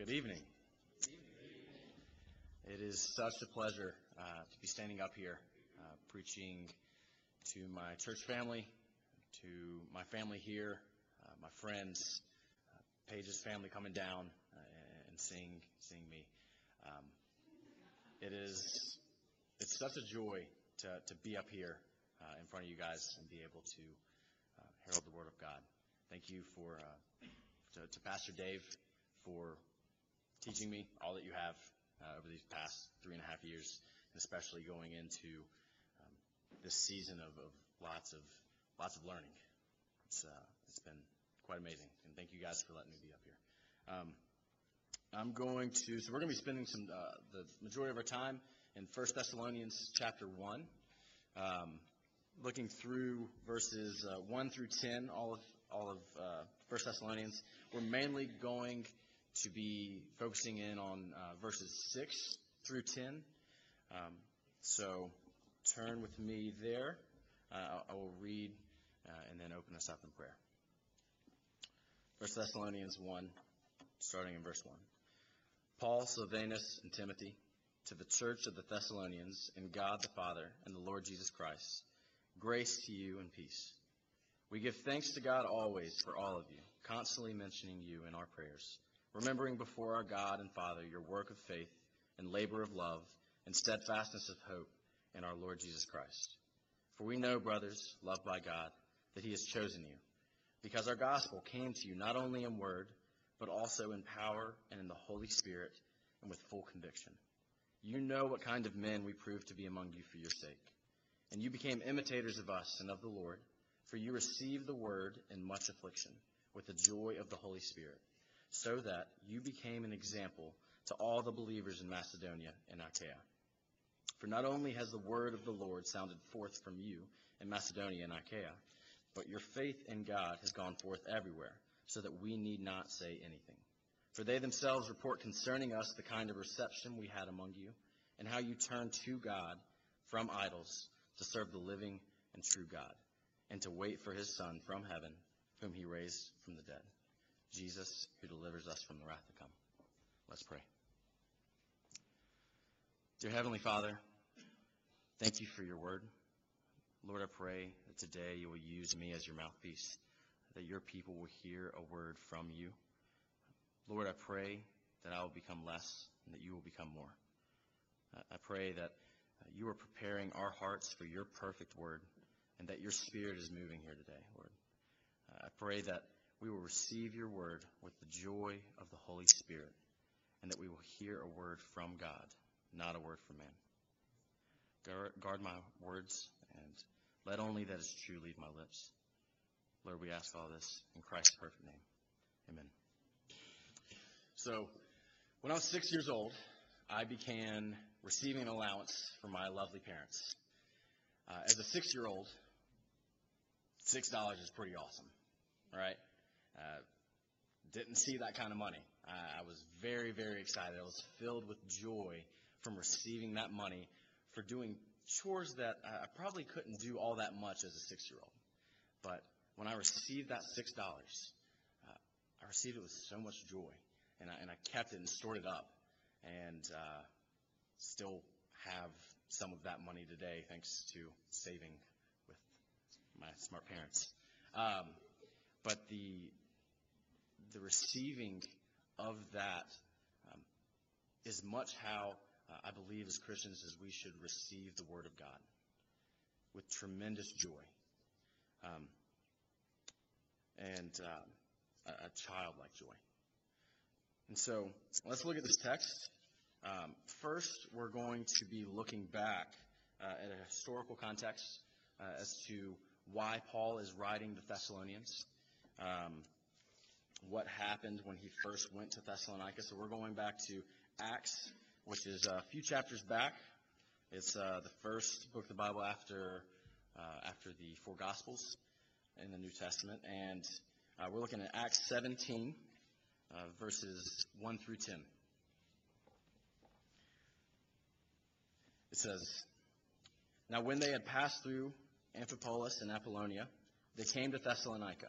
Good evening. It is such a pleasure uh, to be standing up here uh, preaching to my church family, to my family here, uh, my friends, uh, Paige's family coming down uh, and seeing seeing me. Um, it is it's such a joy to, to be up here uh, in front of you guys and be able to herald the Word of God. Thank you for to, to Pastor Dave for teaching me all that you have uh, over these past three and a half years, and especially going into um, this season of, of lots of lots of learning. It's uh, it's been quite amazing, and thank you guys for letting me be up here. Um, I'm going to so we're going to be spending some uh, the majority of our time in 1 Thessalonians chapter one, um, looking through verses uh, one through ten, all of all of uh, 1 Thessalonians. We're mainly going to be focusing in on uh, verses 6 through 10. Um, so turn with me there. Uh, I will read uh, and then open us up in prayer. 1 Thessalonians 1, starting in verse 1. Paul, Silvanus, and Timothy, to the church of the Thessalonians, in God the Father and the Lord Jesus Christ, grace to you and peace. We give thanks to God always for all of you, constantly mentioning you in our prayers remembering before our God and Father your work of faith and labor of love and steadfastness of hope in our Lord Jesus Christ. For we know, brothers, loved by God, that he has chosen you, because our gospel came to you not only in word, but also in power and in the Holy Spirit and with full conviction. You know what kind of men we proved to be among you for your sake. And you became imitators of us and of the Lord, for you received the word in much affliction, with the joy of the Holy Spirit so that you became an example to all the believers in Macedonia and Achaia. For not only has the word of the Lord sounded forth from you in Macedonia and Achaia, but your faith in God has gone forth everywhere, so that we need not say anything. For they themselves report concerning us the kind of reception we had among you, and how you turned to God from idols to serve the living and true God, and to wait for his Son from heaven, whom he raised from the dead Jesus, who delivers us from the wrath to come. Let's pray. Dear Heavenly Father, thank you for your word. Lord, I pray that today you will use me as your mouthpiece, that your people will hear a word from you. Lord, I pray that I will become less and that you will become more. I pray that you are preparing our hearts for your perfect word and that your spirit is moving here today, Lord. I pray that we will receive your word with the joy of the Holy Spirit, and that we will hear a word from God, not a word from man. Guard my words, and let only that is true leave my lips. Lord, we ask all this in Christ's perfect name. Amen. So, when I was six years old, I began receiving an allowance from my lovely parents. Uh, as a six year old, $6 is pretty awesome, right? Uh, didn't see that kind of money. I, I was very, very excited. I was filled with joy from receiving that money for doing chores that I probably couldn't do all that much as a six year old. But when I received that $6, uh, I received it with so much joy. And I, and I kept it and stored it up. And uh, still have some of that money today thanks to saving with my smart parents. Um, but the the receiving of that um, is much how uh, I believe as Christians as we should receive the Word of God with tremendous joy um, and uh, a, childlike joy. And so let's look at this text. Um, first, we're going to be looking back uh, at a historical context uh, as to why Paul is writing the Thessalonians. Um, what happened when he first went to Thessalonica. So we're going back to Acts, which is a few chapters back. It's uh, the first book of the Bible after uh, after the four Gospels in the New Testament, and uh, we're looking at Acts 17, uh, verses 1 through 10. It says, Now when they had passed through Amphipolis and Apollonia, they came to Thessalonica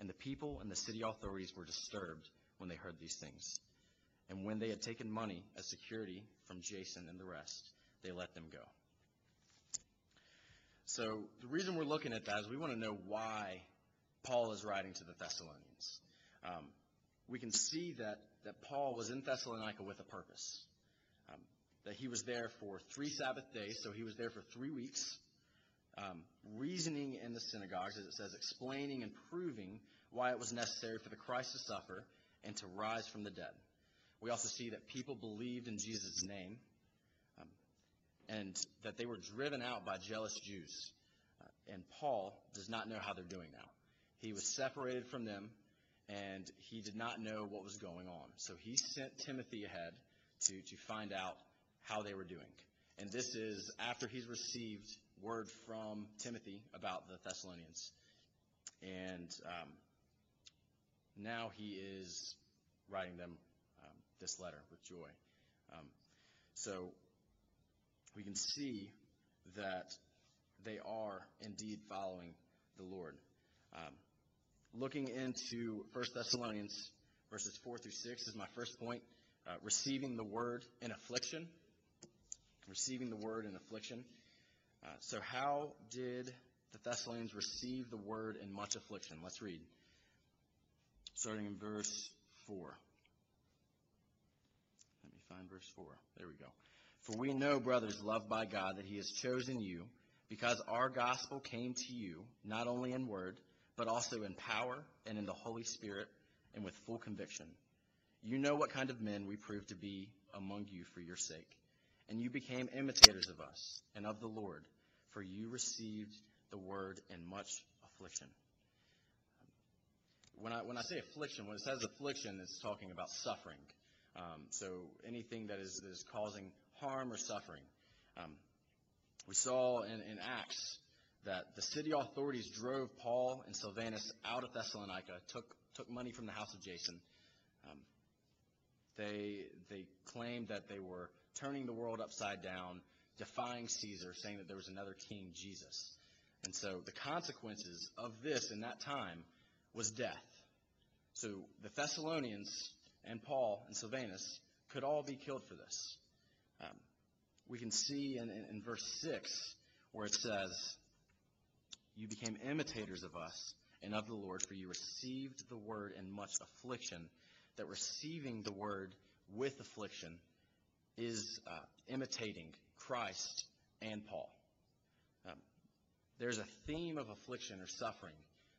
And the people and the city authorities were disturbed when they heard these things. And when they had taken money as security from Jason and the rest, they let them go. So the reason we're looking at that is we want to know why Paul is writing to the Thessalonians. Um, we can see that, that Paul was in Thessalonica with a purpose. Um, that he was there for three Sabbath days, so he was there for three weeks um, reasoning in the synagogues, as it says, explaining and proving why it was necessary for the Christ to suffer and to rise from the dead. We also see that people believed in Jesus' name um, and that they were driven out by jealous Jews. Uh, and Paul does not know how they're doing now. He was separated from them and he did not know what was going on. So he sent Timothy ahead to, to find out how they were doing. And this is after he's received word from Timothy about the Thessalonians. And um, now he is writing them um, this letter with joy. Um, so we can see that they are indeed following the Lord. Um, looking into 1 Thessalonians verses 4 through 6 is my first point. Uh, receiving the word in affliction. Receiving the word in affliction. Uh, so, how did the Thessalonians receive the word in much affliction? Let's read. Starting in verse 4. Let me find verse 4. There we go. For we know, brothers, loved by God, that He has chosen you, because our gospel came to you, not only in word, but also in power and in the Holy Spirit and with full conviction. You know what kind of men we proved to be among you for your sake and you became imitators of us and of the Lord, for you received the word in much affliction. When I, when I say affliction, when it says affliction, it's talking about suffering. Um, so anything that is, that is causing harm or suffering. Um, we saw in, in Acts that the city authorities drove Paul and Silvanus out of Thessalonica, took, took money from the house of Jason. Um, they, they claimed that they were turning the world upside down, defying Caesar, saying that there was another king, Jesus. And so the consequences of this in that time was death. So the Thessalonians and Paul and Silvanus could all be killed for this. Um, we can see in, in, in verse 6 where it says, You became imitators of us and of the Lord, for you received the word in much affliction, that receiving the word with affliction is uh, imitating Christ and Paul. Um, there's a theme of affliction or suffering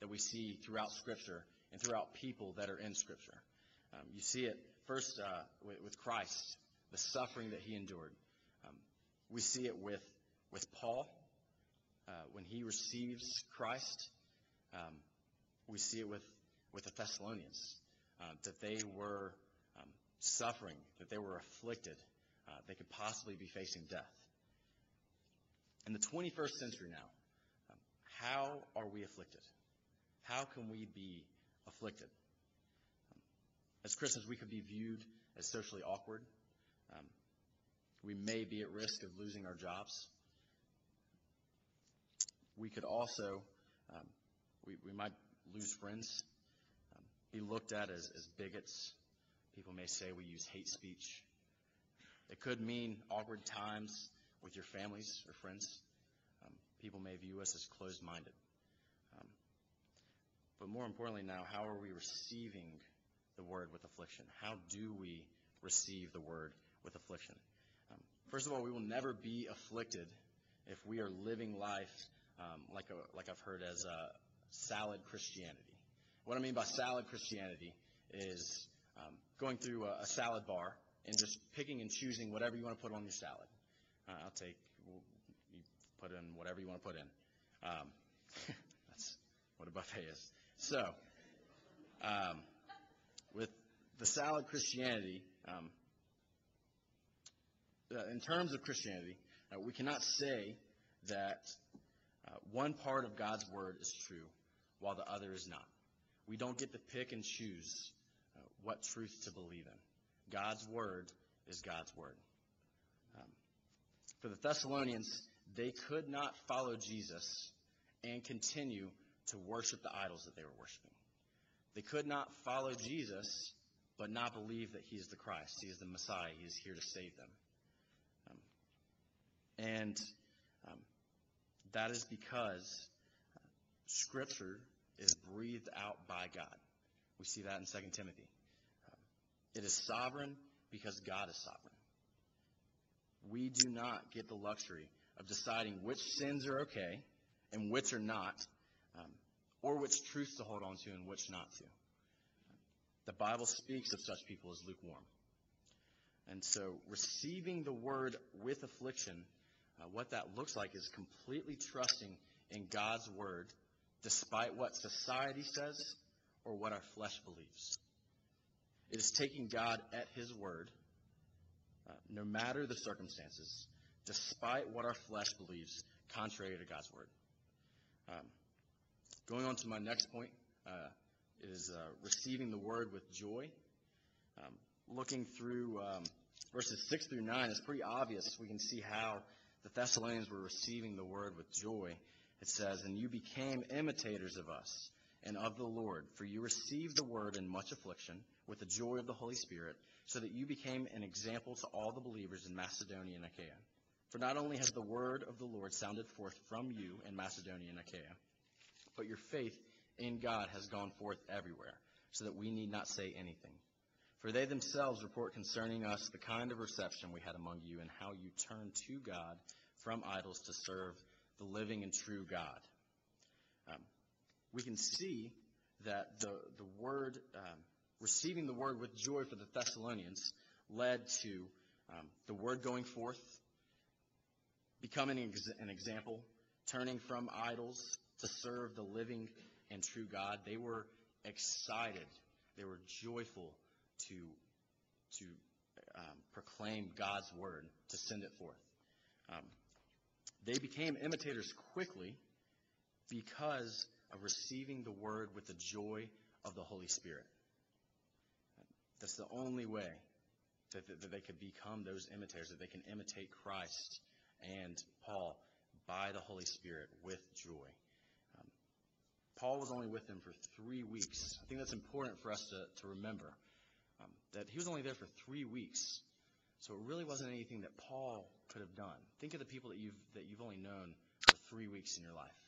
that we see throughout Scripture and throughout people that are in Scripture. Um, you see it first uh, with, with, Christ, the suffering that he endured. Um, we see it with, with Paul uh, when he receives Christ. Um, we see it with, with the Thessalonians, uh, that they were um, suffering, that they were afflicted, they could possibly be facing death. In the 21st century now, um, how are we afflicted? How can we be afflicted? Um, as Christians, we could be viewed as socially awkward. Um, we may be at risk of losing our jobs. We could also, um, we, we might lose friends, um, be looked at as, as bigots. People may say we use hate speech. It could mean awkward times with your families or friends. Um, people may view us as closed minded. Um, but more importantly, now, how are we receiving the word with affliction? How do we receive the word with affliction. Um, first of all, we will never be afflicted if we are living life um, like, a, like I've heard as a salad Christianity. What I mean by salad Christianity is um, going through a, a salad bar and just picking and choosing whatever you want to put on your salad. Uh, I'll take, you put in whatever you want to put in. Um, that's what a buffet is. So, um, with the salad Christianity, um, uh, in terms of Christianity, uh, we cannot say that uh, one part of God's word is true while the other is not. We don't get to pick and choose uh, what truth to believe in. God's word is God's word. Um, for the Thessalonians, they could not follow Jesus and continue to worship the idols that they were worshiping. They could not follow Jesus but not believe that he is the Christ. He is the Messiah. He is here to save them. Um, and um, that is because Scripture is breathed out by God. We see that in 2 Timothy. It is sovereign because God is sovereign. We do not get the luxury of deciding which sins are okay and which are not, um, or which truths to hold on to and which not to. The Bible speaks of such people as lukewarm. And so receiving the word with affliction, uh, what that looks like is completely trusting in God's word despite what society says or what our flesh believes. It is taking God at his word, uh, no matter the circumstances, despite what our flesh believes, contrary to God's word. Um, going on to my next point, uh, is uh, receiving the word with joy. Um, looking through um, verses 6 through 9, it's pretty obvious. We can see how the Thessalonians were receiving the word with joy. It says, And you became imitators of us and of the Lord, for you received the word in much affliction with the joy of the Holy Spirit, so that you became an example to all the believers in Macedonia and Achaia. For not only has the word of the Lord sounded forth from you in Macedonia and Achaia, but your faith in God has gone forth everywhere, so that we need not say anything. For they themselves report concerning us the kind of reception we had among you, and how you turned to God from idols to serve the living and true God. We can see that the, the word, um, receiving the word with joy for the Thessalonians, led to um, the word going forth, becoming an example, turning from idols to serve the living and true God. They were excited. They were joyful to, to um, proclaim God's word, to send it forth. Um, they became imitators quickly because of receiving the word with the joy of the Holy Spirit. That's the only way that, that, that they could become those imitators, that they can imitate Christ and Paul by the Holy Spirit with joy. Paul was only with them for three weeks. I think that's important for us to, to remember um, that he was only there for three weeks. So it really wasn't anything that Paul could have done. Think of the people that you've, that you've only known for three weeks in your life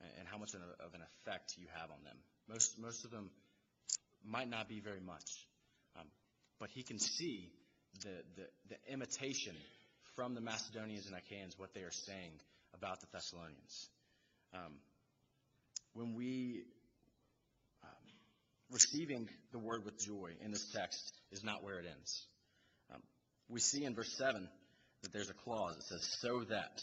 and, how much of an effect you have on them. Most, most of them might not be very much. Um, but he can see the, the, the imitation from the Macedonians and Achaeans, what they are saying about the Thessalonians. Um, when we um, receiving the word with joy in this text is not where it ends. Um, we see in verse 7 that there's a clause that says, so that.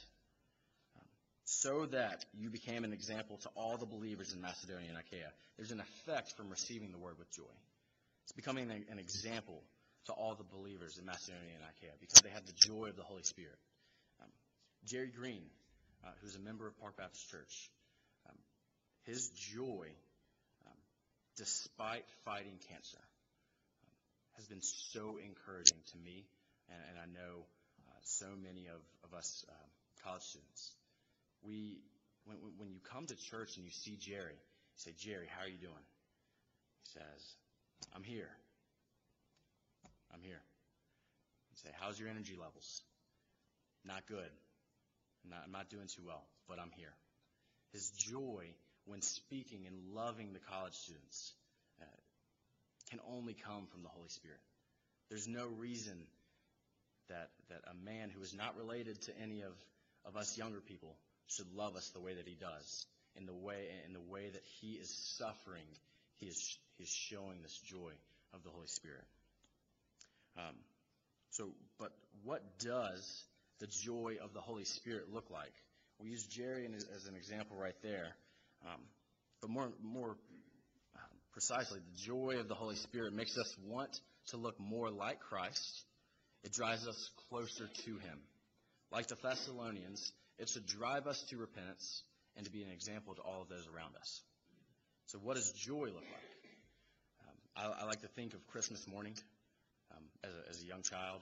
Um, so that you became an example to all the believers in Macedonia and Achaia. There's an effect from receiving the word with joy. It's becoming an, example to all the believers in Macedonia and Achaia because they had the joy of the Holy Spirit. Um, Jerry Green, uh, who's a member of Park Baptist Church, his joy, um, despite fighting cancer, um, has been so encouraging to me, and, and I know uh, so many of, of us um, college students. We, when, when you come to church and you see Jerry, you say, Jerry, how are you doing? He says, I'm here. I'm here. You say, how's your energy levels? Not good. I'm not, I'm not doing too well, but I'm here. His joy when speaking and loving the college students uh, can only come from the Holy Spirit. There's no reason that, that a man who is not related to any of, of us younger people should love us the way that he does. In the way, in the way that he is suffering, he is, he is showing this joy of the Holy Spirit. Um, so, but what does the joy of the Holy Spirit look like? We use Jerry as an example right there. Um, but more, more um, precisely, the joy of the Holy Spirit makes us want to look more like Christ. It drives us closer to Him. Like the Thessalonians, it should drive us to repentance and to be an example to all of those around us. So, what does joy look like? Um, I, I, like to think of Christmas morning um, as, a, as a young child,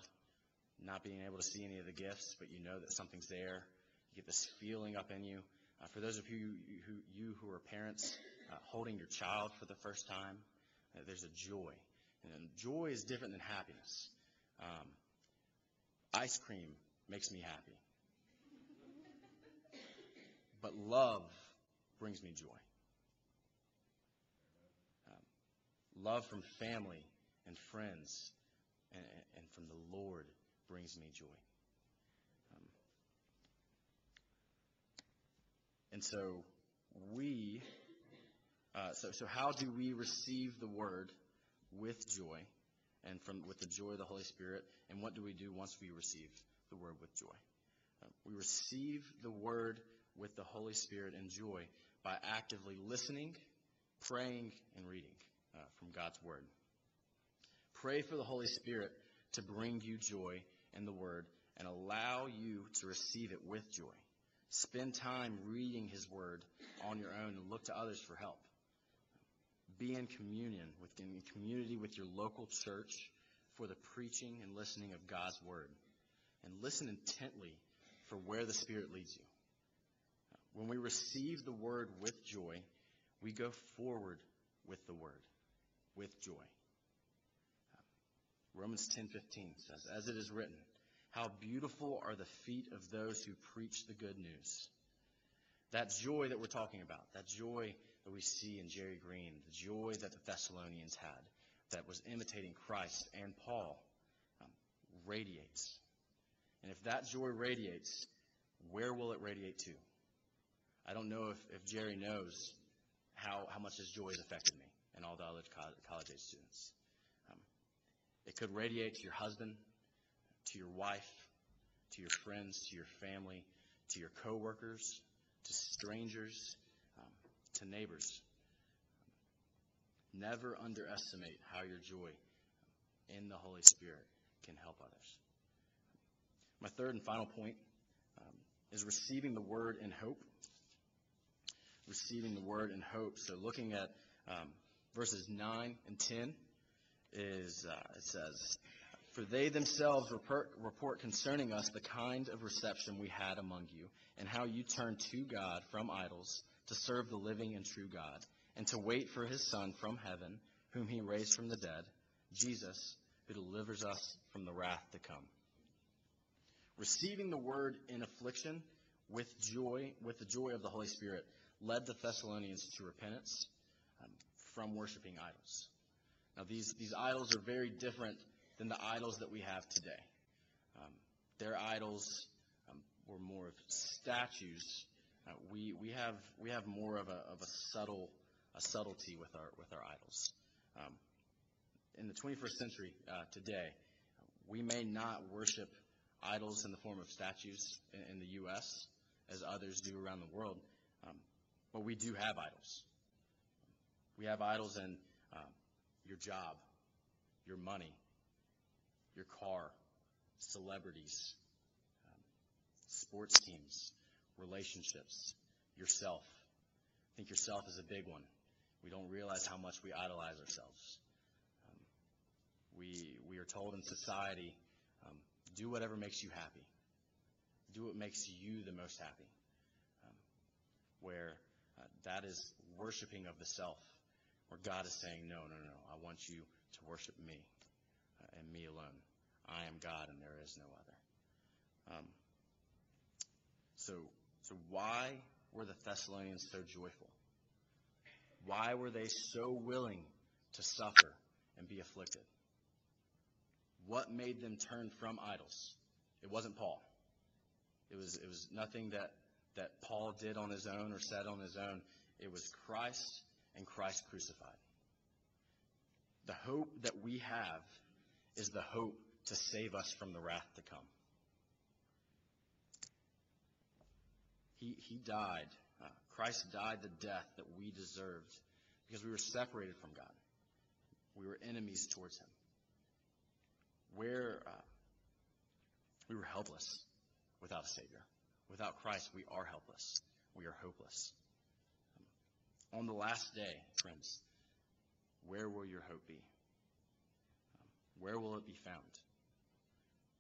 not being able to see any of the gifts, but you know that something's there. You get this feeling up in you. Uh, for those of you who, you who are parents, uh, holding your child for the first time, uh, there's a joy. And joy is different than happiness. Um, ice cream makes me happy. But love brings me joy. Um, love from family and friends and, and, from the Lord brings me joy. Um, and so we, uh, so, so how do we receive the word with joy and from with the joy of the Holy Spirit? And what do we do once we receive the word with joy? Uh, we receive the word with the Holy Spirit and joy by actively listening, praying, and reading uh, from God's Word. Pray for the Holy Spirit to bring you joy in the Word and allow you to receive it with joy. Spend time reading His Word on your own and look to others for help. Be in communion with in community with your local church for the preaching and listening of God's Word. And listen intently for where the Spirit leads you. When we receive the word with joy, we go forward with the word with joy. Romans 10:15 says, "As it is written, how beautiful are the feet of those who preach the good news." That joy that we're talking about, that joy that we see in Jerry Green, the joy that the Thessalonians had, that was imitating Christ and Paul, um, radiates. And if that joy radiates, where will it radiate to? I don't know if, if Jerry knows how, how much his joy has affected me and all the other college age students. Um, it could radiate to your husband, to your wife, to your friends, to your family, to your coworkers, to strangers, um, to neighbors. Never underestimate how your joy in the Holy Spirit can help others. My third and final point um, is receiving the word in hope receiving the word in hope. So looking at um, verses 9 and 10 is, uh, it says, For they themselves report, report concerning us the kind of reception we had among you, and how you turned to God from idols to serve the living and true God, and to wait for his Son from heaven, whom he raised from the dead, Jesus, who delivers us from the wrath to come. Receiving the word in affliction with joy, with the joy of the Holy Spirit, led the Thessalonians to repentance um, from worshiping idols. Now, these, these idols are very different than the idols that we have today. Um, their idols um, were more of statues. Uh, we, we, have, we have more of a, of a subtle a subtlety with our, with our idols. Um, in the 21st century uh, today, we may not worship idols in the form of statues in, in the U.S. as others do around the world. Um, but we do have idols. We have idols in um, your job, your money, your car, celebrities, um, sports teams, relationships, yourself. I think yourself is a big one. We don't realize how much we idolize ourselves. Um, we, we are told in society, um, do whatever makes you happy. Do what makes you the most happy. Um, where that is worshiping of the self, where God is saying, no, no, no, I want you to worship me uh, and me alone. I am God and there is no other. Um, so, so why were the Thessalonians so joyful? Why were they so willing to suffer and be afflicted? what made them turn from idols? It wasn't Paul. It was, it was nothing that, that Paul did on his own or said on his own. It was Christ and Christ crucified. The hope that we have is the hope to save us from the wrath to come. He, he died. Uh, Christ died the death that we deserved because we were separated from God. We were enemies towards Him. Where uh, we were helpless without a Savior. Without Christ, we are helpless. We are hopeless. On the last day, friends, where will your hope be? Where will it be found?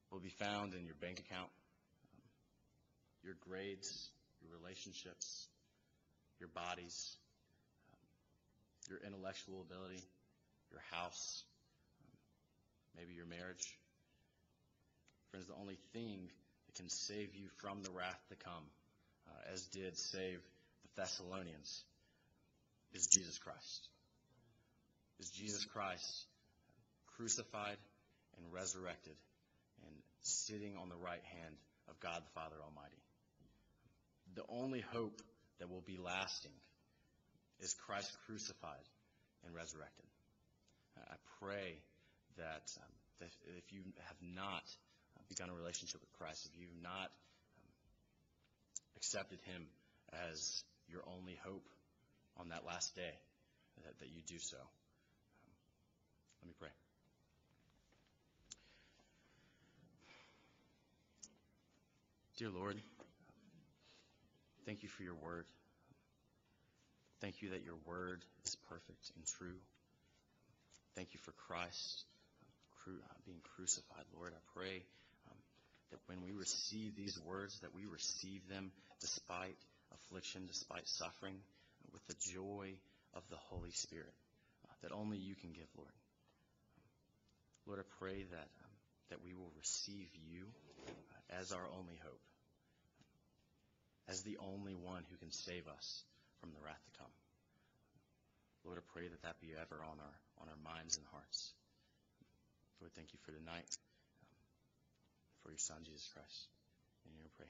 Will it be found in your bank account, your grades, your relationships, your bodies, your intellectual ability, your house, maybe your marriage? Friends, the only thing that can save you from the wrath to come, uh, as did save the Thessalonians, is Jesus Christ. Is Jesus Christ crucified and resurrected and sitting on the right hand of God the Father Almighty. The only hope that will be lasting is Christ crucified and resurrected. I pray that, um, that if you have not begun a relationship with Christ, if you've not um, accepted Him as your only hope on that last day, that, that you do so. Um, let me pray. Dear Lord, thank you for your word. Thank you that your word is perfect and true. Thank you for Christ uh, being crucified, Lord. I pray that when we receive these words, that we receive them despite affliction, despite suffering, with the joy of the Holy Spirit uh, that only you can give, Lord. Lord, I pray that um, that we will receive you uh, as our only hope, as the only one who can save us from the wrath to come. Lord, I pray that that be ever on our on our minds and hearts. Lord, thank you for tonight, for your Son Jesus Christ. In your pray.